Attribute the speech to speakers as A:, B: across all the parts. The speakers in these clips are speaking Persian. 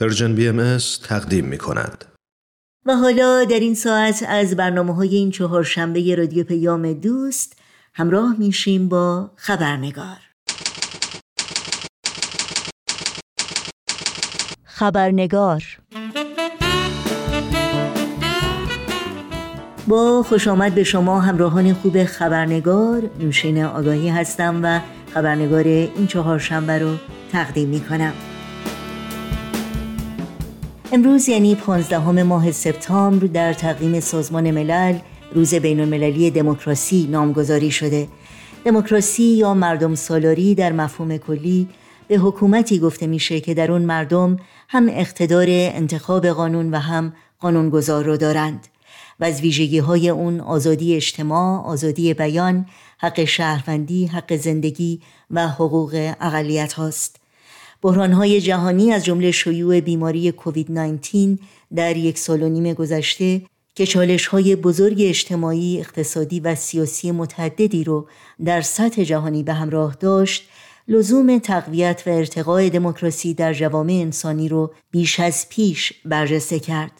A: پرژن بی ام تقدیم می کند.
B: و حالا در این ساعت از برنامه های این چهارشنبه رادیو پیام دوست همراه میشیم با خبرنگار. خبرنگار. با خوش آمد به شما همراهان خوب خبرنگار نوشین آگاهی هستم و خبرنگار این چهارشنبه رو تقدیم می کنم امروز یعنی 15 ماه سپتامبر در تقویم سازمان ملل روز بین المللی دموکراسی نامگذاری شده دموکراسی یا مردم سالاری در مفهوم کلی به حکومتی گفته میشه که در اون مردم هم اقتدار انتخاب قانون و هم قانونگذار رو دارند و از ویژگی های اون آزادی اجتماع، آزادی بیان، حق شهروندی، حق زندگی و حقوق اقلیت هاست. های جهانی از جمله شیوع بیماری کووید 19 در یک سال و نیم گذشته که چالش های بزرگ اجتماعی، اقتصادی و سیاسی متعددی رو در سطح جهانی به همراه داشت، لزوم تقویت و ارتقاء دموکراسی در جوامع انسانی رو بیش از پیش برجسته کرد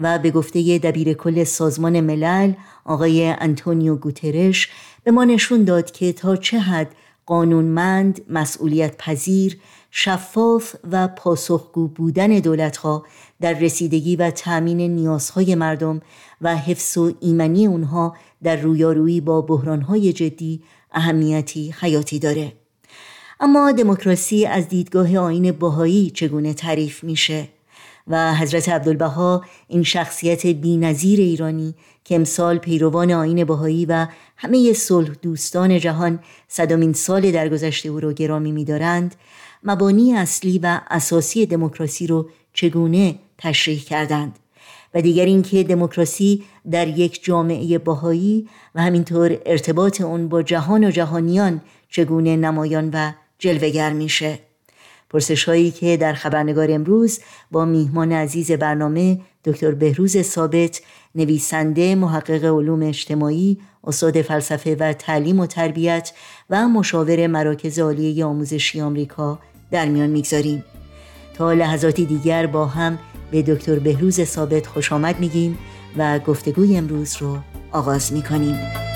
B: و به گفته دبیر کل سازمان ملل آقای انتونیو گوترش به ما نشون داد که تا چه حد قانونمند، مسئولیت پذیر شفاف و پاسخگو بودن دولتها در رسیدگی و تأمین نیازهای مردم و حفظ و ایمنی اونها در رویارویی با بحرانهای جدی اهمیتی حیاتی داره. اما دموکراسی از دیدگاه آین باهایی چگونه تعریف میشه؟ و حضرت عبدالبها این شخصیت بینظیر ایرانی که امسال پیروان آین باهایی و همه صلح دوستان جهان صدامین سال درگذشته او را گرامی می‌دارند مبانی اصلی و اساسی دموکراسی رو چگونه تشریح کردند؟ و دیگر اینکه دموکراسی در یک جامعه باهایی و همینطور ارتباط اون با جهان و جهانیان چگونه نمایان و جلوگر میشه. پرسش هایی که در خبرنگار امروز با میهمان عزیز برنامه دکتر بهروز ثابت نویسنده محقق علوم اجتماعی استاد فلسفه و تعلیم و تربیت و مشاور مراکز عالیه آموزشی آمریکا در میان می‌گذاریم. تا لحظاتی دیگر با هم به دکتر بهروز ثابت خوش آمد میگیم و گفتگوی امروز رو آغاز می‌کنیم.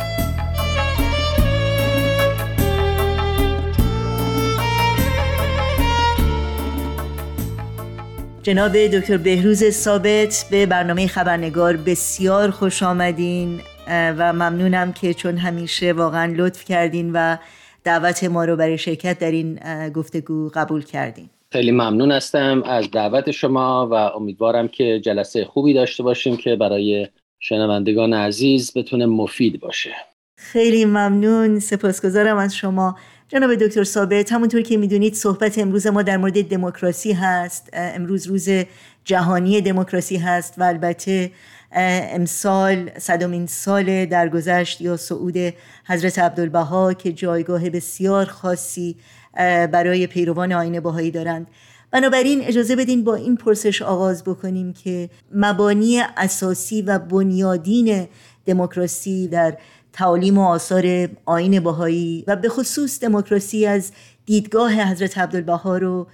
B: جناب دکتر بهروز ثابت به برنامه خبرنگار بسیار خوش آمدین و ممنونم که چون همیشه واقعا لطف کردین و دعوت ما رو برای شرکت در این گفتگو قبول کردین.
C: خیلی ممنون هستم از دعوت شما و امیدوارم که جلسه خوبی داشته باشیم که برای شنوندگان عزیز بتونه مفید باشه.
B: خیلی ممنون. سپاسگزارم از شما. جناب دکتر ثابت همونطور که می‌دونید صحبت امروز ما در مورد دموکراسی هست امروز روز جهانی دموکراسی هست و البته امسال صدامین سال درگذشت یا صعود حضرت عبدالبها که جایگاه بسیار خاصی برای پیروان آین باهایی دارند. بنابراین اجازه بدین با این پرسش آغاز بکنیم که مبانی اساسی و بنیادین دموکراسی در تعالیم و آثار آین باهایی و به خصوص دموکراسی از دیدگاه حضرت عبدالبها رو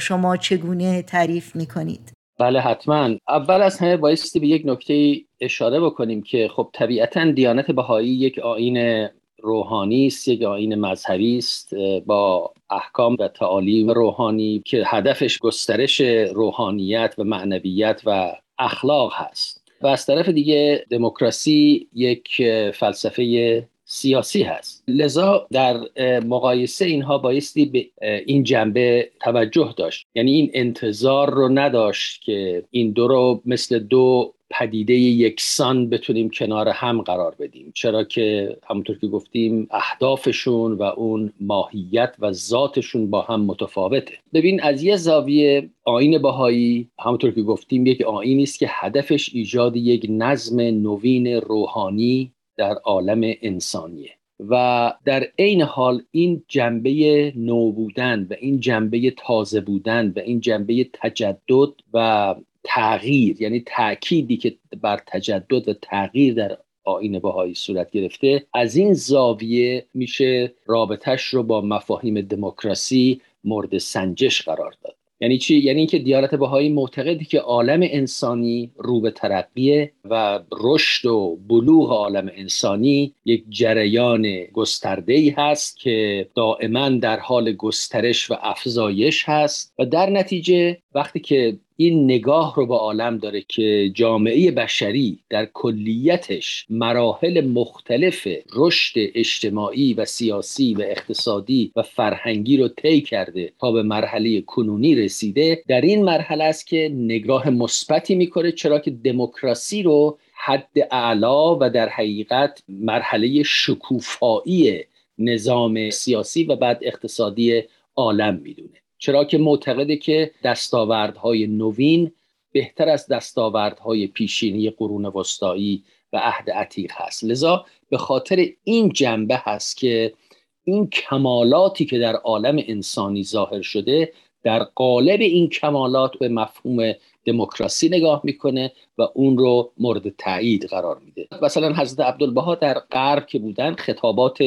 B: شما چگونه تعریف می‌کنید؟
C: بله حتما. اول از همه بایستی به یک نکته اشاره بکنیم که خب طبیعتا دیانت بهایی یک آین روحانی است یک آین مذهبی است با احکام و تعالیم روحانی که هدفش گسترش روحانیت و معنویت و اخلاق هست. و از طرف دیگه دموکراسی یک فلسفه سیاسی هست. لذا در مقایسه اینها بایستی به این جنبه توجه داشت. یعنی این انتظار رو نداشت که این دو رو مثل دو پدیده یکسان بتونیم کنار هم قرار بدیم. چرا که همونطور که گفتیم اهدافشون و اون ماهیت و ذاتشون با هم متفاوته. ببین از یه زاویه آین باهایی همونطور که گفتیم یک آینی است که هدفش ایجاد یک نظم نوین روحانی در عالم انسانیه. و در عین حال این جنبه نو بودن و این جنبه تازه بودن و این جنبه تجدد و تغییر یعنی تأکیدی که بر تجدد و تغییر در آین بهایی صورت گرفته از این زاویه میشه رابطش رو با مفاهیم دموکراسی مورد سنجش قرار داد. یعنی چی؟ یعنی اینکه دیانت بهایی معتقدی که عالم انسانی رو به ترقیه و رشد و بلوغ عالم انسانی یک جریان گسترده ای هست که دائما در حال گسترش و افزایش هست و در نتیجه وقتی که این نگاه رو به عالم داره که جامعه بشری در کلیتش مراحل مختلف رشد اجتماعی و سیاسی و اقتصادی و فرهنگی رو طی کرده تا به مرحله کنونی رسیده در این مرحله است که نگاه مثبتی می‌کنه چرا که دموکراسی رو حد اعلا و در حقیقت مرحله شکوفایی نظام سیاسی و بعد اقتصادی عالم می‌دونه. چرا که معتقده که دستاوردهای نوین بهتر از دستاوردهای پیشینی قرون وسطایی و عهد عتیق هست. لذا به خاطر این جنبه هست که این کمالاتی که در عالم انسانی ظاهر شده در قالب این کمالات به مفهوم دموکراسی نگاه می‌کنه و اون رو مورد تایید قرار میده. مثلا حضرت عبدالبها در غرب که بودن خطابات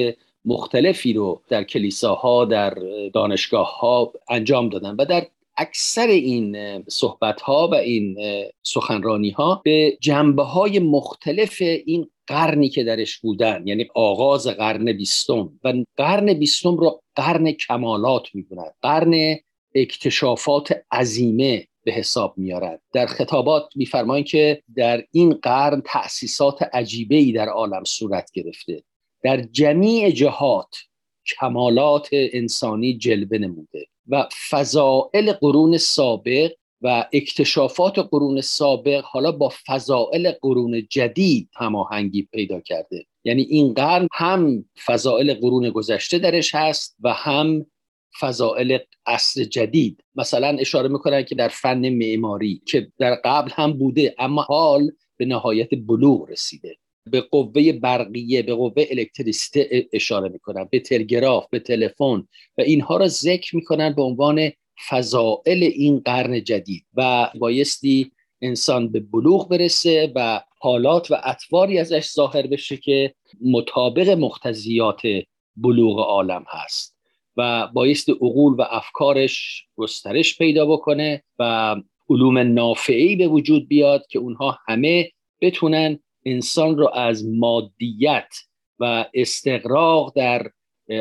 C: مختلفی رو در کلیساها در دانشگاه ها انجام دادن و در اکثر این صحبت ها و این سخنرانی ها به جنبه های مختلف این قرنی که درش بودن یعنی آغاز قرن بیستم و قرن بیستم رو قرن کمالات می‌دونن قرن اکتشافات عظیمه به حساب میارد در خطابات میفرمایند که در این قرن تأسیسات عجیبه ای در عالم صورت گرفته. در جمیع جهات کمالات انسانی جلوه نموده و فضائل قرون سابق و اکتشافات قرون سابق حالا با فضائل قرون جدید هماهنگی پیدا کرده. یعنی این قرن هم فضائل قرون گذشته درش هست و هم فضائل عصر جدید. مثلا اشاره می‌کنن که در فن معماری که در قبل هم بوده اما حال به نهایت بلوغ رسیده. به قوه برقیه به قوه الکتریسیته اشاره می‌کنن به تلگراف به تلفن و اینها را ذکر می‌کنن به عنوان فضائل این قرن جدید و بایستی انسان به بلوغ برسه و حالات و اطواری ازش ظاهر بشه که مطابق مختزیات بلوغ عالم هست و بایست عقول و افکارش گسترش پیدا بکنه و علوم نافعی به وجود بیاد که اونها همه بتونن انسان رو از مادیت و استقراق در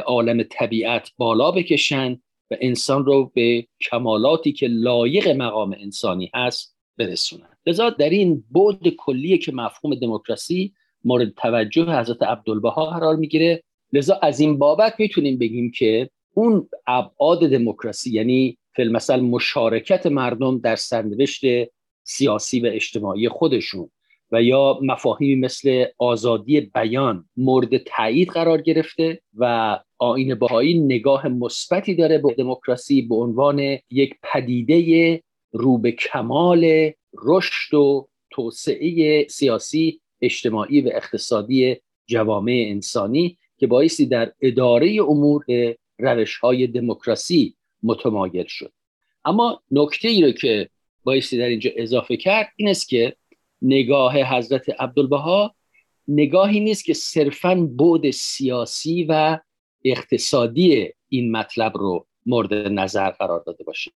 C: عالم طبیعت بالا بکشن و انسان رو به کمالاتی که لایق مقام انسانی هست برسونن. لذا در این بعد کلیه که مفهوم دموکراسی مورد توجه حضرت عبدالبها قرار می‌گیره لذا از این بابت می‌تونیم بگیم که اون ابعاد دموکراسی یعنی فیلمسل مشارکت مردم در سرنوشت سیاسی و اجتماعی خودشون و یا مفاهیمی مثل آزادی بیان مورد تایید قرار گرفته و آین بهایی نگاه مثبتی داره به دموکراسی به عنوان یک پدیده رو به کمال رشد و توسعه سیاسی اجتماعی و اقتصادی جوامع انسانی که بایستی در اداره امور روش های دموکراسی متمایل شد. اما نکته ای رو که بایستی در اینجا اضافه کرد این است که نگاه حضرت عبدالبها نگاهی نیست که صرفا بعد سیاسی و اقتصادی این مطلب رو مورد نظر قرار داده باشه.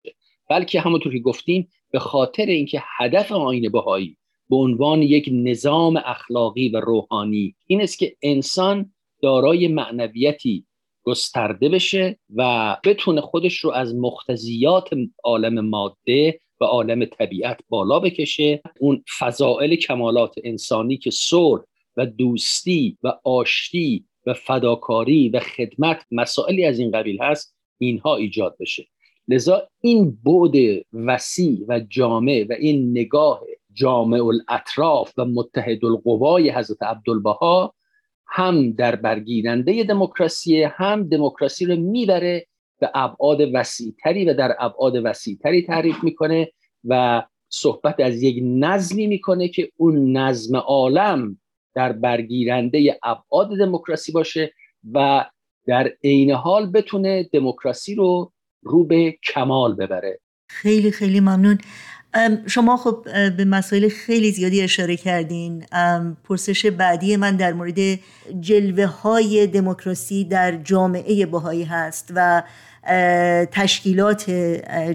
C: بلکه همونطور که گفتیم به خاطر اینکه هدف آین بهایی به عنوان یک نظام اخلاقی و روحانی این است که انسان دارای معنویتی گسترده بشه و بتونه خودش رو از مختزیات عالم ماده و عالم طبیعت بالا بکشه. اون فضائل کمالات انسانی که صلح و دوستی و آشتی و فداکاری و خدمت مسائلی از این قبیل هست اینها ایجاد بشه. لذا این بود وسیع و جامع و این نگاه جامع الاطراف و متحد القوای حضرت عبدالبها هم در برگیرنده دموکراسی هم دموکراسی رو می‌بره به ابعاد وسیعتری و در ابعاد وسیعتری تعریف می‌کنه و صحبت از یک نظمی می‌کنه که اون نظم عالم در برگیرنده ابعاد دموکراسی باشه و در عین حال بتونه دموکراسی رو رو به کمال ببره.
B: خیلی خیلی ممنون. شما خب به مسائل خیلی زیادی اشاره کردین. پرسش بعدی من در مورد جلوه های دموکراسی در جامعه باهایی هست و تشکیلات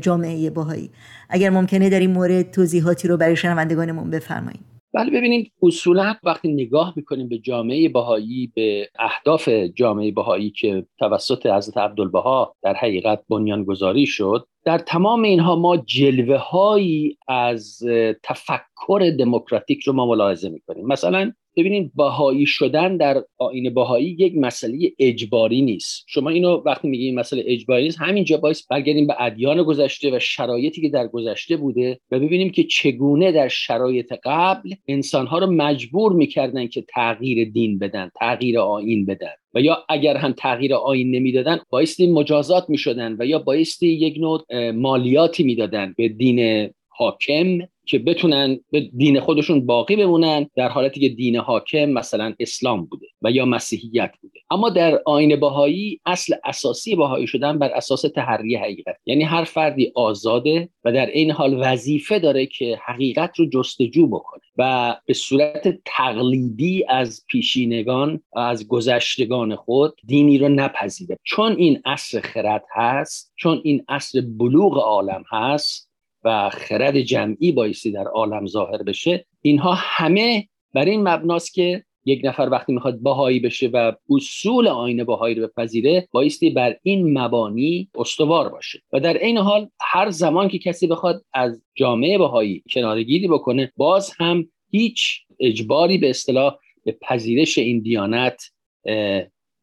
B: جامعه باهایی. اگر ممکنه در این مورد توضیحاتی رو برای شنوندگانمون بفرمایید.
C: بله ببینید اصولا وقتی نگاه می‌کنیم به جامعه بهایی به اهداف جامعه بهایی که توسط حضرت عبدالبها در حقیقت بنیانگذاری شد در تمام اینها ما جلوه هایی از تفکر دموکراتیک رو ما ملاحظه می‌کنیم. مثلا ببینید بهایی شدن در آین بهایی یک مسئله اجباری نیست. شما اینو وقتی میگین مسئله اجباری نیست همینجا باعث برگردیم به ادیان گذشته و شرایطی که در گذشته بوده و ببینیم که چگونه در شرایط قبل انسانها رو مجبور می‌کردن که تغییر دین بدن تغییر آین بدن. و یا اگر هم تغییر آین نمی‌دادن بایستی مجازات می‌شدن و یا بایستی یک نوع مالیاتی می‌دادن به دین حاکم. که بتونن به دین خودشون باقی بمونن در حالتی که دین حاکم مثلا اسلام بوده و یا مسیحیت بوده. اما در آین باهایی اصل اساسی باهایی شدن بر اساس تحری حقیقت. یعنی هر فردی آزاده و در این حال وظیفه داره که حقیقت رو جستجو بکنه و به صورت تقلیدی از پیشینگان از گذشتگان خود دینی رو نپذیره. چون این اصل خرد هست چون این اصل بلوغ عالم هست و خرد جمعی بایستی در عالم ظاهر بشه اینها همه بر این مبناست که یک نفر وقتی می‌خواد باهایی بشه و اصول آینه باهایی رو بپذیره بایستی بر این مبانی استوار باشه. و در این حال هر زمان که کسی بخواد از جامعه باهایی کنارگیری بکنه باز هم هیچ اجباری به اصطلاح به پذیرش این دیانت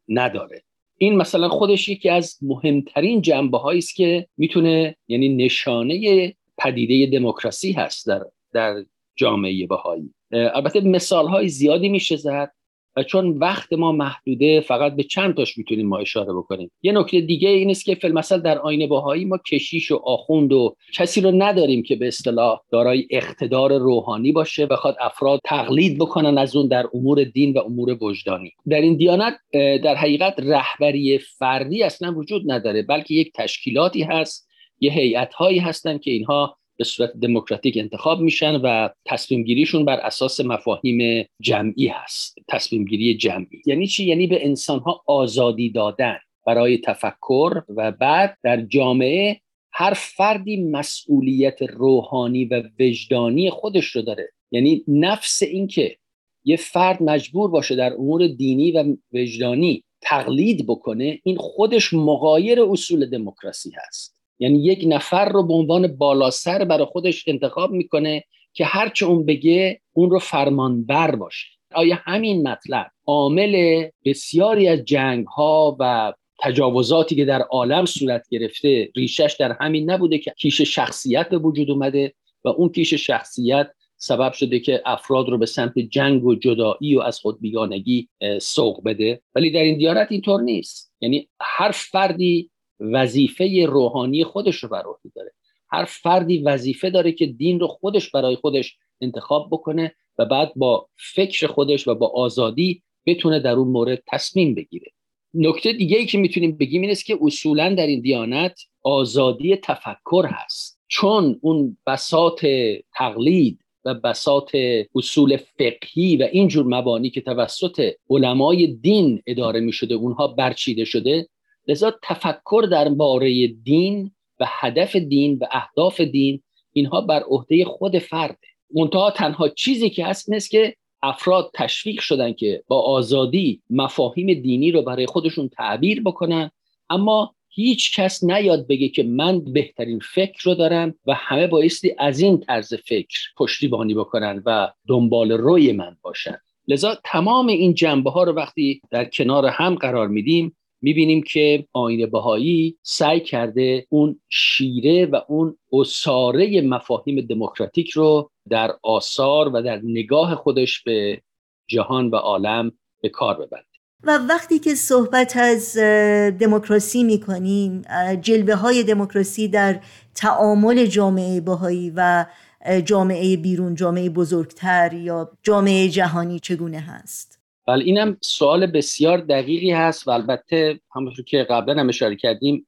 C: نداره. این مثلا خودش یکی از مهمترین جنبه است که می‌تونه یعنی نشانه پدیده دموکراسی هست در, در جامعه بهایی. البته مثال های زیادی میشه زد و چون وقت ما محدوده فقط به چند تاش می‌تونیم ما اشاره بکنیم. یه نکته دیگه این است که فیلمسل در آین باهایی ما کشیش و آخوند و کسی رو نداریم که به اصطلاح دارای اقتدار روحانی باشه بخواد افراد تقلید بکنن از اون در امور دین و امور وجدانی. در این دیانت در حقیقت رهبری فردی اصلا وجود نداره بلکه یک تشکیلاتی هست یه هیئت هایی هستن که اینها به صورت دموکراتیک انتخاب میشن و تصمیم گیریشون بر اساس مفاهیم جمعی هست. تصمیم گیری جمعی. یعنی چی؟ یعنی به انسان ها آزادی دادن برای تفکر و بعد در جامعه هر فردی مسئولیت روحانی و وجدانی خودش رو داره. یعنی نفس اینکه یه فرد مجبور باشه در امور دینی و وجدانی تقلید بکنه این خودش مغایر اصول دموکراسی هست. یعنی یک نفر رو به عنوان بالاسر برای خودش انتخاب می‌کنه که هرچه اون بگه اون رو فرمانبر باشه. آیا همین مطلب عامل بسیاری از جنگ ها و تجاوزاتی که در عالم صورت گرفته ریشش در همین نبوده که کیش شخصیت به وجود اومده و اون کیش شخصیت سبب شده که افراد رو به سمت جنگ و جدایی و از خود بیگانگی سوق بده؟ ولی در این دیانت اینطور نیست. یعنی هر فردی وظیفه روحانی خودش رو بر عهده داره. هر فردی وظیفه داره که دین رو خودش برای خودش انتخاب بکنه و بعد با فکر خودش و با آزادی بتونه در اون مورد تصمیم بگیره. نکته دیگه ای که می‌تونیم بگیم این است که اصولا در این دیانت آزادی تفکر هست. چون اون بساط تقلید و بساط اصول فقهی و اینجور مبانی که توسط علمای دین اداره می شده اونها برچیده شده لذا تفکر درباره دین و هدف دین و اهداف دین اینها بر عهده خود فرده. منتها تنها چیزی که هست نیست که افراد تشویق شدن که با آزادی مفاهیم دینی رو برای خودشون تعبیر بکنن اما هیچ کس نیاد بگه که من بهترین فکر رو دارم و همه بایستی از این طرز فکر پشتیبانی بکنن و دنبال روی من باشن. لذا تمام این جنبه ها رو وقتی در کنار هم قرار میدیم می‌بینیم که آین بهایی سعی کرده اون شیره و اون اساره مفاهیم دموکراتیک رو در آثار و در نگاه خودش به جهان و عالم به کار ببنده
B: و وقتی که صحبت از دموکراسی می‌کنیم جلوه های دموکراسی در تعامل جامعه بهایی و جامعه بیرون جامعه بزرگتر یا جامعه جهانی چگونه هست؟
C: بله اینم سوال بسیار دقیقی هست و البته همونطور که قبلا هم اشاره کردیم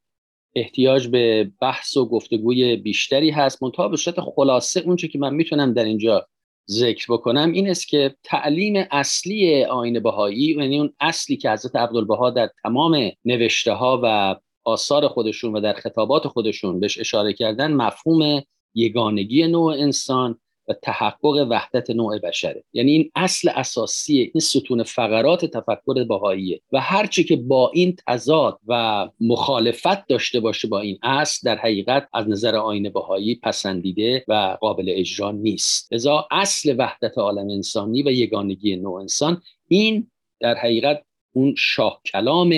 C: احتیاج به بحث و گفتگوی بیشتری هست. منتها به صورت خلاصه اونچه که من می‌تونم در اینجا ذکر بکنم این است که تعلیم اصلی آین بهایی یعنی اون اصلی که حضرت عبدالبها در تمام نوشته ها و آثار خودشون و در خطابات خودشون بهش اشاره کردن مفهوم یگانگی نوع انسان. و تحقق وحدت نوع بشره. یعنی این اصل اساسی این ستون فقرات تفکر بهاییه. و هرچی که با این تضاد و مخالفت داشته باشه با این اصل در حقیقت از نظر آین بهایی پسندیده و قابل اجرا نیست. لذا اصل وحدت عالم انسانی و یگانگی نوع انسان این در حقیقت اون شاه کلام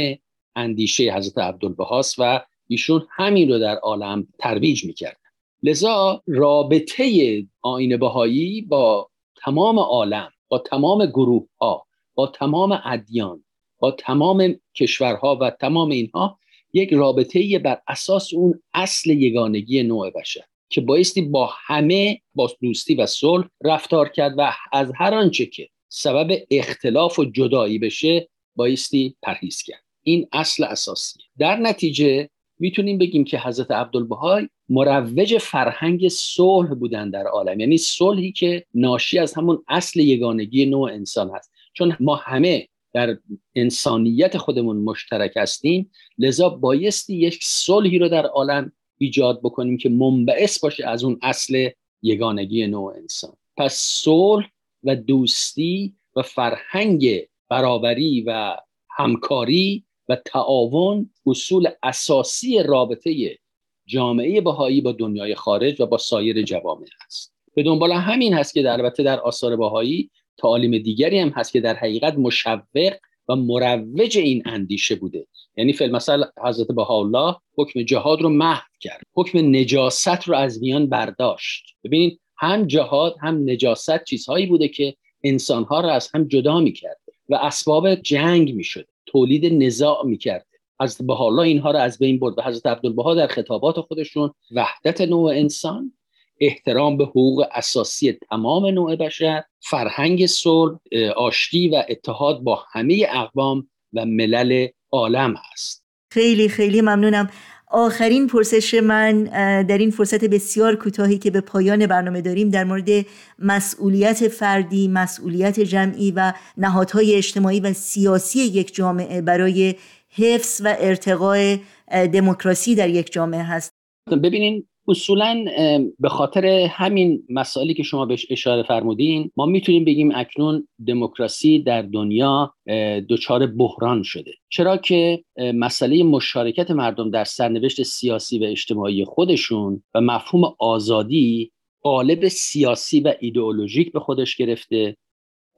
C: اندیشه حضرت عبدالبهاست و ایشون همین رو در عالم ترویج می‌کرد. لذا رابطه آین بهایی با تمام عالم با تمام گروه ها با تمام ادیان با تمام کشورها و تمام اینها یک رابطه بر اساس اون اصل یگانگی نوع بشر که بایستی با همه با دوستی و صلح رفتار کرد و از هر آنچه که سبب اختلاف و جدایی بشه بایستی پرهیز کرد. این اصل اساسی. در نتیجه می‌تونیم بگیم که حضرت عبدالبهای مروج فرهنگ صلح بودن در عالم. یعنی صلحی که ناشی از همون اصل یگانگی نوع انسان هست. چون ما همه در انسانیت خودمون مشترک هستیم لذا بایستی یک صلحی رو در عالم ایجاد بکنیم که منبعث باشه از اون اصل یگانگی نوع انسان. پس صلح و دوستی و فرهنگ برابری و همکاری و تعاون اصول اساسی رابطه جامعه بهایی با دنیای خارج و با سایر جوامع است. به دنبال همین هست که در البته در آثار بهایی تعالیم دیگری هم هست که در حقیقت مشوق و مروج این اندیشه بوده. یعنی فیلم مثلا حضرت بهاءالله حکم جهاد رو محو کرد. حکم نجاست رو از میان برداشت. ببینید هم جهاد هم نجاست چیزهایی بوده که انسانها را از هم جدا می‌کرده و اسباب جنگ می‌شده تولید نزاع می‌کرده حضرت بها اینها رو از بین برد و حضرت عبدالبها در خطابات خودشون وحدت نوع انسان احترام به حقوق اساسی تمام نوع بشر فرهنگ صلح آشتی و اتحاد با همه اقوام و ملل عالم هست
B: خیلی خیلی ممنونم. آخرین پرسش من در این فرصت بسیار کوتاهی که به پایان برنامه داریم در مورد مسئولیت فردی، مسئولیت جمعی و نهادهای اجتماعی و سیاسی یک جامعه برای حفظ و ارتقاء دموکراسی در یک جامعه هست.
C: ببینین اصولا به خاطر همین مسائلی که شما بهش اشاره فرمودین ما می‌تونیم بگیم اکنون دموکراسی در دنیا دچار بحران شده. چرا که مسئله مشارکت مردم در سرنوشت سیاسی و اجتماعی خودشون و مفهوم آزادی قالب سیاسی و ایدئولوژیک به خودش گرفته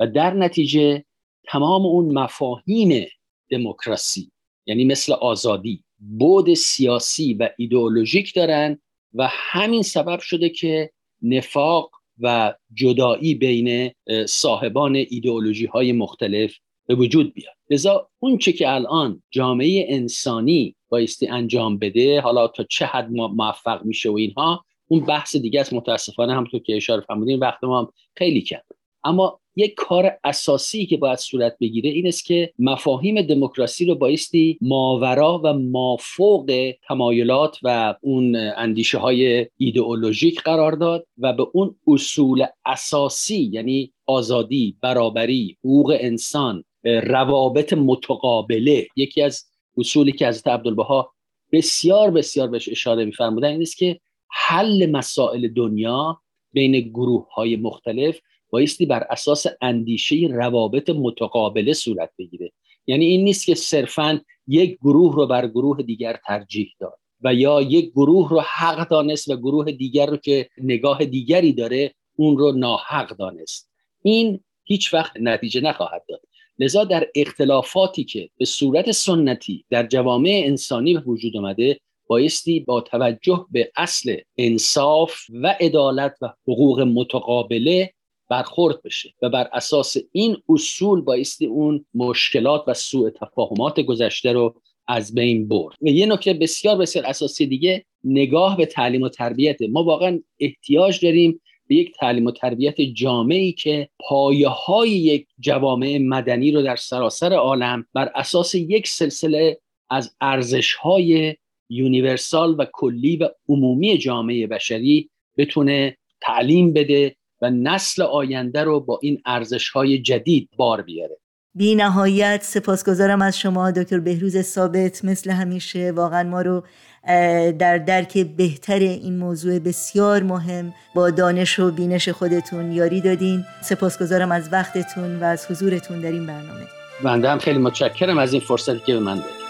C: و در نتیجه تمام اون مفاهیم دموکراسی یعنی مثل آزادی بود سیاسی و ایدئولوژیک دارن و همین سبب شده که نفاق و جدایی بین صاحبان ایدئولوژی های مختلف به وجود بیاد. لذا اون چه که الان جامعه انسانی بایستی انجام بده حالا تا چه حد موفق میشه و اینها اون بحث دیگه است. متاسفانه همونطور که اشاره فرمودین وقت ما هم خیلی کم اما یک کار اساسی که باید صورت بگیره این است که مفاهیم دموکراسی رو بایستی ماورا و مافوق تمایلات و اون اندیشه های ایدئولوژیک قرار داد و به اون اصول اساسی یعنی آزادی، برابری، حقوق انسان، روابط متقابله یکی از اصولی که حضرت عبدالبها بسیار بسیار بهش اشاره میفرمودن این است که حل مسائل دنیا بین گروه های مختلف بایستی بر اساس اندیشه روابط متقابله صورت بگیره. یعنی این نیست که صرفا یک گروه رو بر گروه دیگر ترجیح داد و یا یک گروه رو حق دانست و گروه دیگر رو که نگاه دیگری داره اون رو ناحق دانست. این هیچ وقت نتیجه نخواهد داد. لذا در اختلافاتی که به صورت سنتی در جوامع انسانی به وجود آمده بایستی با توجه به اصل انصاف و عدالت و حقوق متقابله برخورد بشه و بر اساس این اصول بایستی اون مشکلات و سوء تفاهمات گذشته رو از بین برد. و یه نکته بسیار بسیار اساسی دیگه نگاه به تعلیم و تربیت. ما واقعا احتیاج داریم به یک تعلیم و تربیت جامعی که پایه های یک جوامع مدنی رو در سراسر عالم بر اساس یک سلسله از ارزش های یونیورسال و کلی و عمومی جامعه بشری بتونه تعلیم بده و نسل آینده رو با این ارزش های جدید بار بیاره.
B: بی نهایت سپاسگزارم از شما دکتر بهروز ثابت. مثل همیشه واقعا ما رو در درک بهتر این موضوع بسیار مهم با دانش و بینش خودتون یاری دادین. سپاسگزارم از وقتتون و از حضورتون در این برنامه.
C: بنده هم خیلی متشکرم از این فرصتی که به من دادید.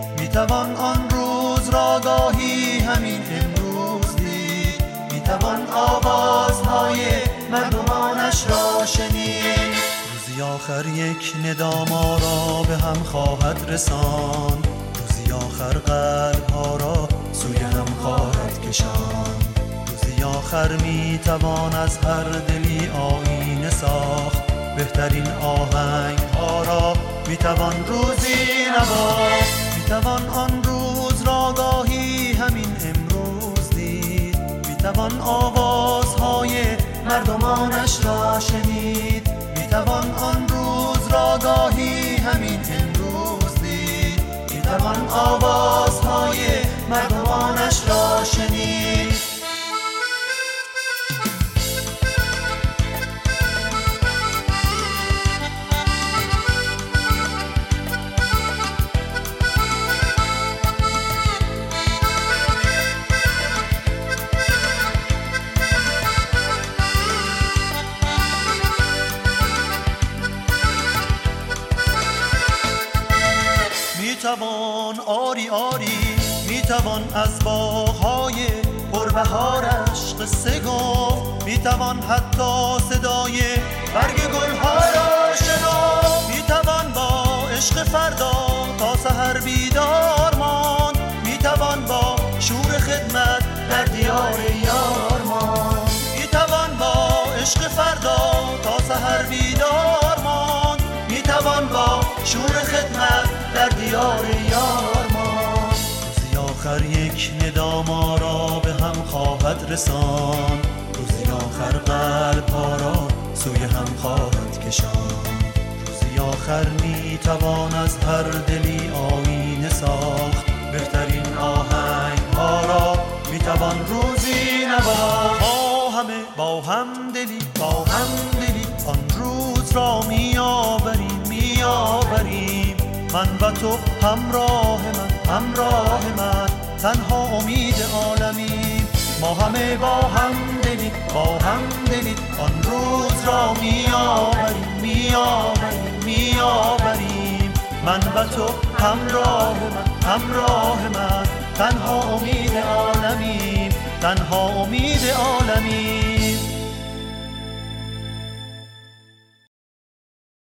D: می توان آن روز را گاهی همین امروز دید. می توان آوازهای مردمانش را شنید. روزی آخر یک نداما را به هم خواهد رسان روزی آخر قلب ها را سوی هم خواهد کشان روزی آخر می توان از هر دلی آینه ساخت. بهترین آهنگ ها را می توان روزی نواخت. مردمانش را شنید. توان آری آری می‌توان از باغهای پربهارش قصه گفت. می‌توان حتی صدای برگ گلها را شناخت. می‌توان با عشق فردا تا سحر بیدار ماند. می‌توان با شور خدمت در دیار یار ماند. می‌توان با عشق فردا تا سحر بیدار ماند. می‌توان با شور خدمت در دیار یک ندام را به هم خواهد رسان. روزی آخر قلب ها را سوی هم خواهد کشان. روزی آخر می توان از هر دلی آینه ساخت. بهترین آهنگ ها را می توان روزی نواخت. با همه با هم دلی با هم دلی آن روز را می آوریم می آوریم. من و تو همراه عالمی. ما همه با هم دلی با هم دلی آن روز را می آوریم می آوریم من و تو همراه من همراه من. تنها امید عالمی تنها امید